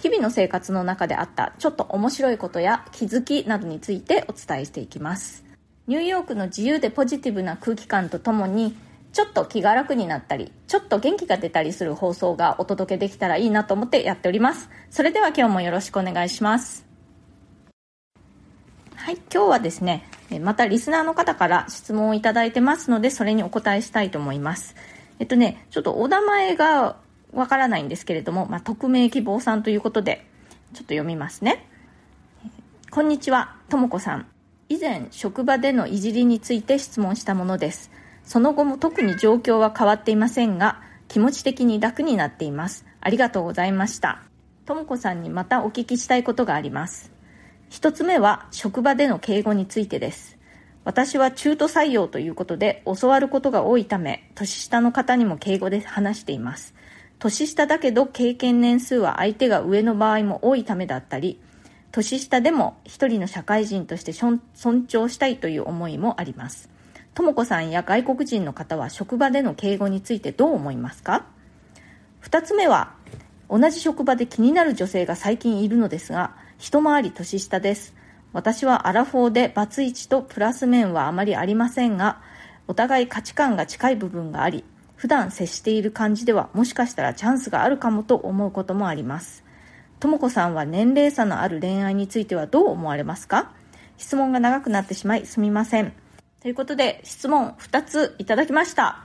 日々の生活の中であったちょっと面白いことや気づきなどについてお伝えしていきます。ニューヨークの自由でポジティブな空気感とともに、ちょっと気が楽になったり、ちょっと元気が出たりする放送がお届けできたらいいなと思ってやっております。それでは今日もよろしくお願いします。はい、今日はですね、またリスナーの方から質問をいただいてますので、それにお答えしたいと思います。えっとね、ちょっとお名前がわからないんですけれども、まあ、匿名希望さんということで、ちょっと読みますね。こんにちは、ともこさん。以前、職場でのいじりについて質問したものです。その後も特に状況は変わっていませんが、気持ち的に楽になっています。ありがとうございました。ともこさんにまたお聞きしたいことがあります。一つ目は、職場での敬語についてです。私は中途採用ということで教わることが多いため、年下の方にも敬語で話しています。年下だけど経験年数は相手が上の場合も多いためだったり、年下でも一人の社会人として尊重したいという思いもあります。ともこさんや外国人の方は職場での敬語についてどう思いますか2つ目は同じ職場で気になる女性が最近いるのですが一回り年下です私はアラフォーでバツイチとプラス面はあまりありませんがお互い価値観が近い部分があり普段接している感じではもしかしたらチャンスがあるかもと思うこともありますともこさんは年齢差のある恋愛についてはどう思われますか？質問が長くなってしまいすみませんということで、質問2ついただきました。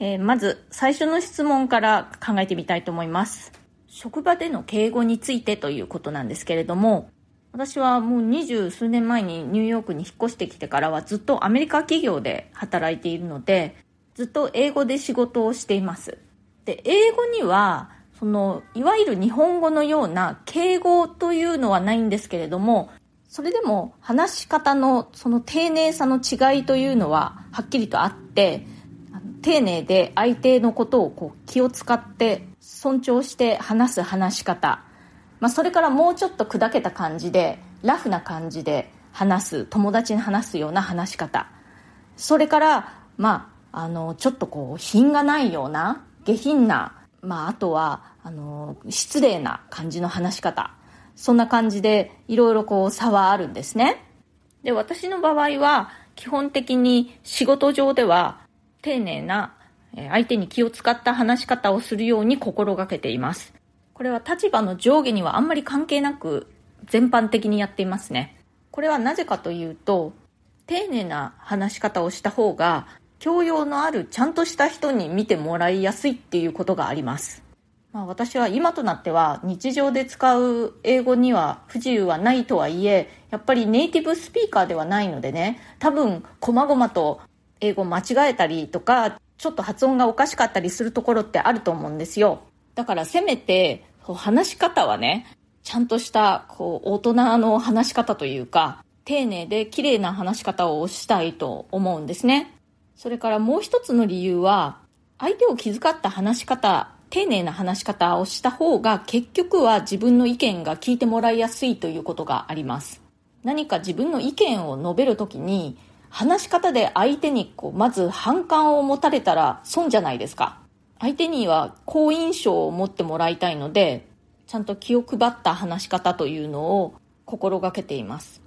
えー、まず、最初の質問から考えてみたいと思います。職場での敬語についてということなんですけれども、私はもう二十数年前にニューヨークに引っ越してきてからはずっとアメリカ企業で働いているので、ずっと英語で仕事をしています。で、英語には、その、いわゆる日本語のような敬語というのはないんですけれども、それでも話し方のその丁寧さの違いというのははっきりとあって丁寧で相手のことをこう気を使って尊重して話す話し方、まあ、それからもうちょっと砕けた感じでラフな感じで話す友達に話すような話し方それからまあのちょっとこう品がないような下品な、まあ、あとはあの失礼な感じの話し方そんな感じでいろいろこう差はあるんですね。で、私の場合は基本的に仕事上では丁寧な相手に気を使った話し方をするように心がけています。これは立場の上下にはあんまり関係なく全般的にやっていますね。これはなぜかというと、丁寧な話し方をした方が教養のあるちゃんとした人に見てもらいやすいっていうことがあります。まあ、私は今となっては日常で使う英語には不自由はないとはいえやっぱりネイティブスピーカーではないのでね多分細々と英語間違えたりとかちょっと発音がおかしかったりするところってあると思うんですよだからせめて話し方はねちゃんとしたこう大人の話し方というか丁寧で綺麗な話し方をしたいと思うんですねそれからもう一つの理由は相手を気遣った話し方丁寧な話し方をした方が結局は自分の意見が聞いてもらいやすいということがあります。何か自分の意見を述べるときに話し方で相手にこうまず反感を持たれたら損じゃないですか。相手には好印象を持ってもらいたいので、ちゃんと気を配った話し方というのを心がけています。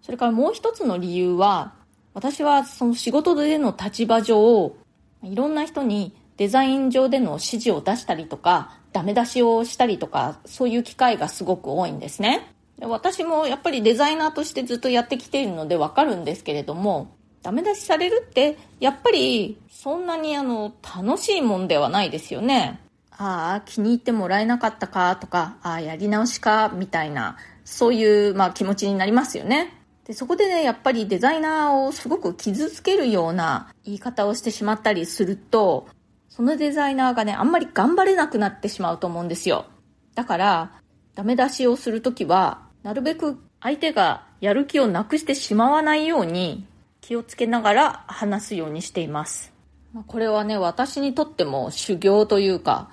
それからもう一つの理由は、私はその仕事での立場上、いろんな人にデザイン上での指示を出したりとか、ダメ出しをしたりとか、そういう機会がすごく多いんですね。私もやっぱりデザイナーとしてずっとやってきているのでわかるんですけれども、ダメ出しされるって、やっぱりそんなにあの、楽しいもんではないですよね。ああ、気に入ってもらえなかったかとか、ああ、やり直しか、みたいな、そういう、まあ、気持ちになりますよね。で、そこでね、やっぱりデザイナーをすごく傷つけるような言い方をしてしまったりすると、そのデザイナーがね、あんまり頑張れなくなってしまうと思うんですよ。だから、ダメ出しをするときは、なるべく相手がやる気をなくしてしまわないように気をつけながら話すようにしています。これはね、私にとっても修行というか、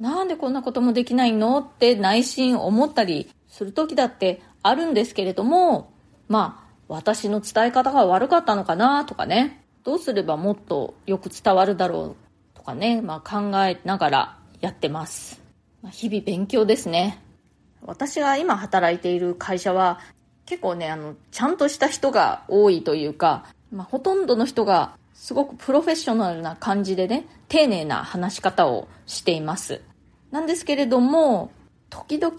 なんでこんなこともできないのって内心思ったりする時だってあるんですけれども、まあ、私の伝え方が悪かったのかなとかね、どうすればもっとよく伝わるだろうとかね、まあ考えながらやってます。ま、日々勉強ですね。私が今働いている会社は結構ね、あの、ちゃんとした人が多いというか、まあ、ほとんどの人がすごくプロフェッショナルな感じでね、丁寧な話し方をしています。なんですけれども、時々、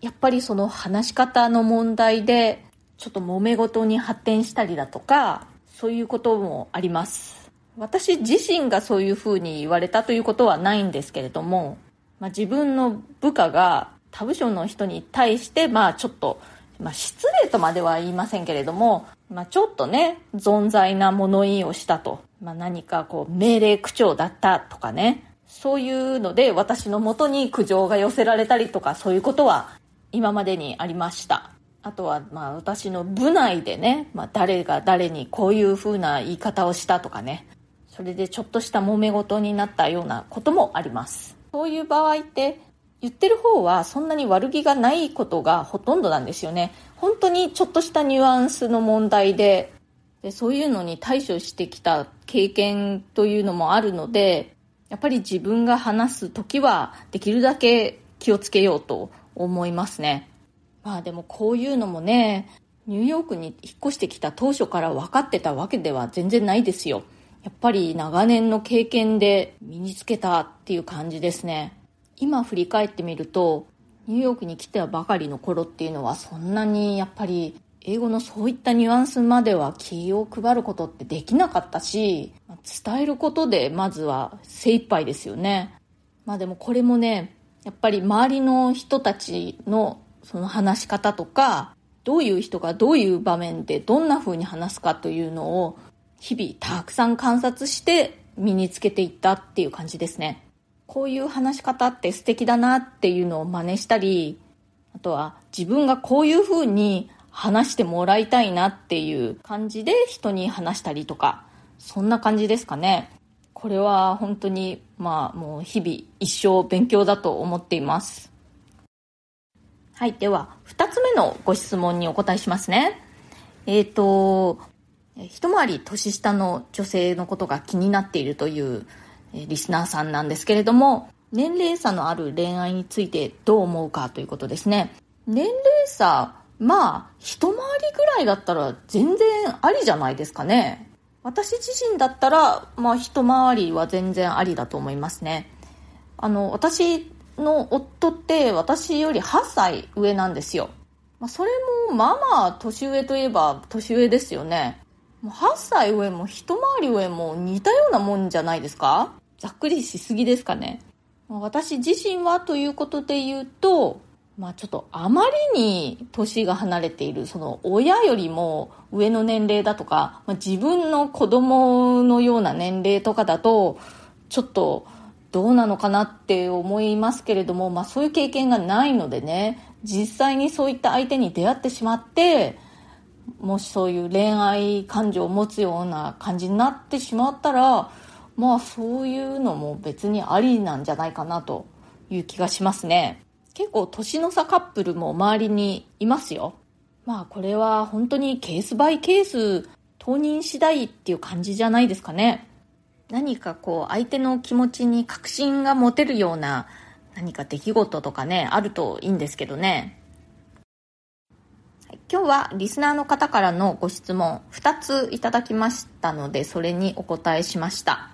やっぱりその話し方の問題で、ちょっと揉め事に発展したりだとか、そういうこともあります。私自身がそういうふうに言われたということはないんですけれども、まあ、自分の部下が他部署の人に対して、まあちょっと、まあ失礼とまでは言いませんけれども、まあちょっとね、存在な物言いをしたと。まあ何かこう命令口調だったとかね。そういうので私のもとに苦情が寄せられたりとかそういうことは今までにありました。あとはまあ私の部内でね、まあ誰が誰にこういう風な言い方をしたとかね。それでちょっとした揉め事になったようなこともあります。そういう場合って言ってる方はそんなに悪気がないことがほとんどなんですよね。本当にちょっとしたニュアンスの問題で、でそういうのに対処してきた経験というのもあるので、やっぱり自分が話す時はできるだけ気をつけようと思いますね。まあでもこういうのもね、ニューヨークに引っ越してきた当初から分かってたわけでは全然ないですよ。やっぱり長年の経験で身につけたっていう感じですね。今振り返ってみるとニューヨークに来てばかりの頃っていうのはそんなにやっぱり英語のそういったニュアンスまでは気を配ることってできなかったし伝えることでまずは精一杯ですよねまあでもこれもねやっぱり周りの人たちのその話し方とかどういう人がどういう場面でどんな風に話すかというのを日々たくさん観察して身につけていったっていう感じですねこういう話し方って素敵だなっていうのを真似したり、あとは自分がこういう風に話してもらいたいなっていう感じで人に話したりとか、そんな感じですかね。これは本当に、まあもう日々一生勉強だと思っています。はい。では、二つ目のご質問にお答えしますね。えっ、ー、と、一回り年下の女性のことが気になっているというリスナーさんなんですけれども、年齢差のある恋愛についてどう思うかということですね。年齢差、まあ、一回りぐらいだったら全然ありじゃないですかね。私自身だったら、まあ一回りは全然ありだと思いますね。あの、私の夫って私より8歳上なんですよ。まあ、それもまあまあ年上といえば年上ですよね。もう8歳上も一回り上も似たようなもんじゃないですか？ざっくりしすぎですかね。私自身はということで言うと、まあちょっとあまりに年が離れている、その親よりも上の年齢だとか、まあ、自分の子供のような年齢とかだと、ちょっとどうなのかなって思いますけれども、まあそういう経験がないのでね、実際にそういった相手に出会ってしまって、もしそういう恋愛感情を持つような感じになってしまったら、まあそういうのも別にありなんじゃないかなという気がしますね。結構年の差カップルも周りにいますよ。まあこれは本当にケースバイケース当人次第っていう感じじゃないですかね。何かこう相手の気持ちに確信が持てるような何か出来事とかね、あるといいんですけどね。今日はリスナーの方からのご質問2ついただきましたので、それにお答えしました。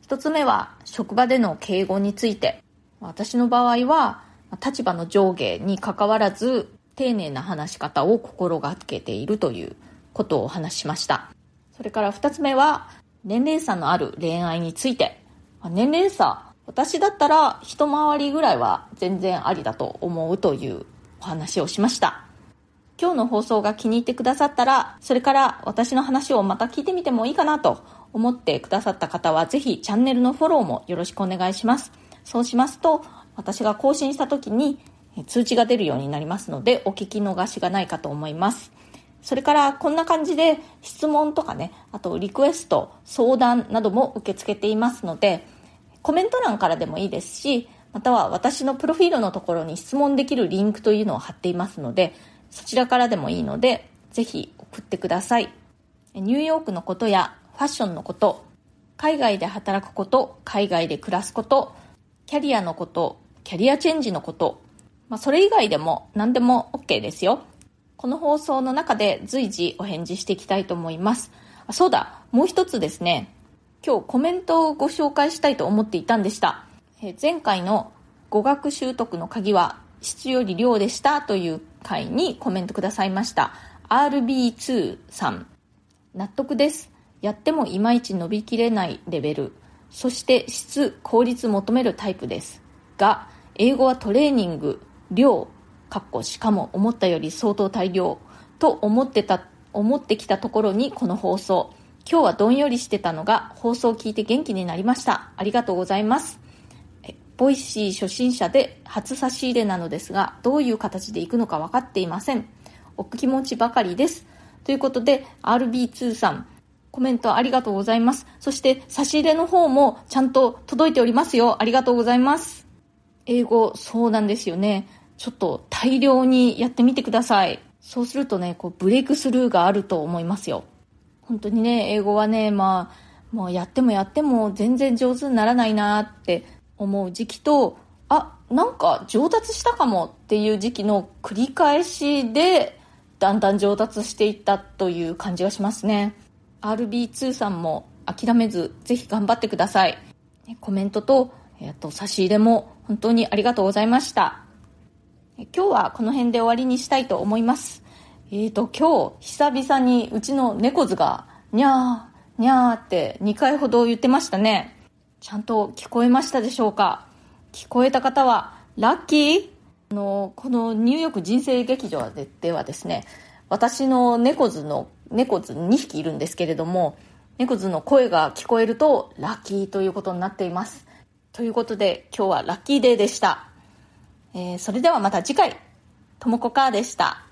一つ目は職場での敬語について。私の場合は立場の上下にかかわらず丁寧な話し方を心がけているということをお話ししました。それから二つ目は年齢差のある恋愛について。年齢差、私だったら一回りぐらいは全然ありだと思うというお話をしました。今日の放送が気に入ってくださったら、それから私の話をまた聞いてみてもいいかなと思ってくださった方は、ぜひチャンネルのフォローもよろしくお願いします。そうしますと、私が更新した時に、通知が出るようになりますので、お聞き逃しがないかと思います。それからこんな感じで質問とかね、あとリクエスト、相談なども受け付けていますので、コメント欄からでもいいですし、または私のプロフィールのところに質問できるリンクというのを貼っていますので、そちらからでもいいので、ぜひ送ってください。ニューヨークのことやファッションのこと、海外で働くこと、海外で暮らすこと、キャリアのこと、キャリアチェンジのこと、まあ、それ以外でも何でも OK ですよ。この放送の中で随時お返事していきたいと思います。あそうだ、もう一つですね。今日コメントをご紹介したいと思っていたんでした。え前回の語学習得の鍵は質より量でしたという回にコメントくださいました。RB2 さん。納得です。やってもいまいち伸びきれないレベル。そして質、効率求めるタイプです。が、英語はトレーニング、量、かっこしかも思ったより相当大量と思ってた、思ってきたところにこの放送。今日はどんよりしてたのが放送を聞いて元気になりました。ありがとうございます。Voicy初心者で初差し入れなのですが、どういう形で行くのか分かっていません。お気持ちばかりです。ということで、RB2 さん、コメントありがとうございます。そして差し入れの方もちゃんと届いておりますよ。ありがとうございます。英語、そうなんですよね。ちょっと大量にやってみてください。そうするとね、こうブレイクスルーがあると思いますよ。本当にね、英語はね、まあ、もうやってもやっても全然上手にならないなって思う時期と、あ、なんか上達したかもっていう時期の繰り返しで、だんだん上達していったという感じがしますね。RB2 さんも諦めず、ぜひ頑張ってください。コメントと、えっと、差し入れも本当にありがとうございました。今日はこの辺で終わりにしたいと思います。えっ、ー、と、今日、久々にうちの猫図が、にゃー、にゃーって2回ほど言ってましたね。ちゃんと聞こえましたでしょうか？聞こえた方は、ラッキー？あの、このニューヨーク人生劇場ではですね、私の猫図の猫図2匹いるんですけれども、猫図の声が聞こえるとラッキーということになっています。ということで今日はラッキーデーでした。えー、それではまた次回、ともこかーでした。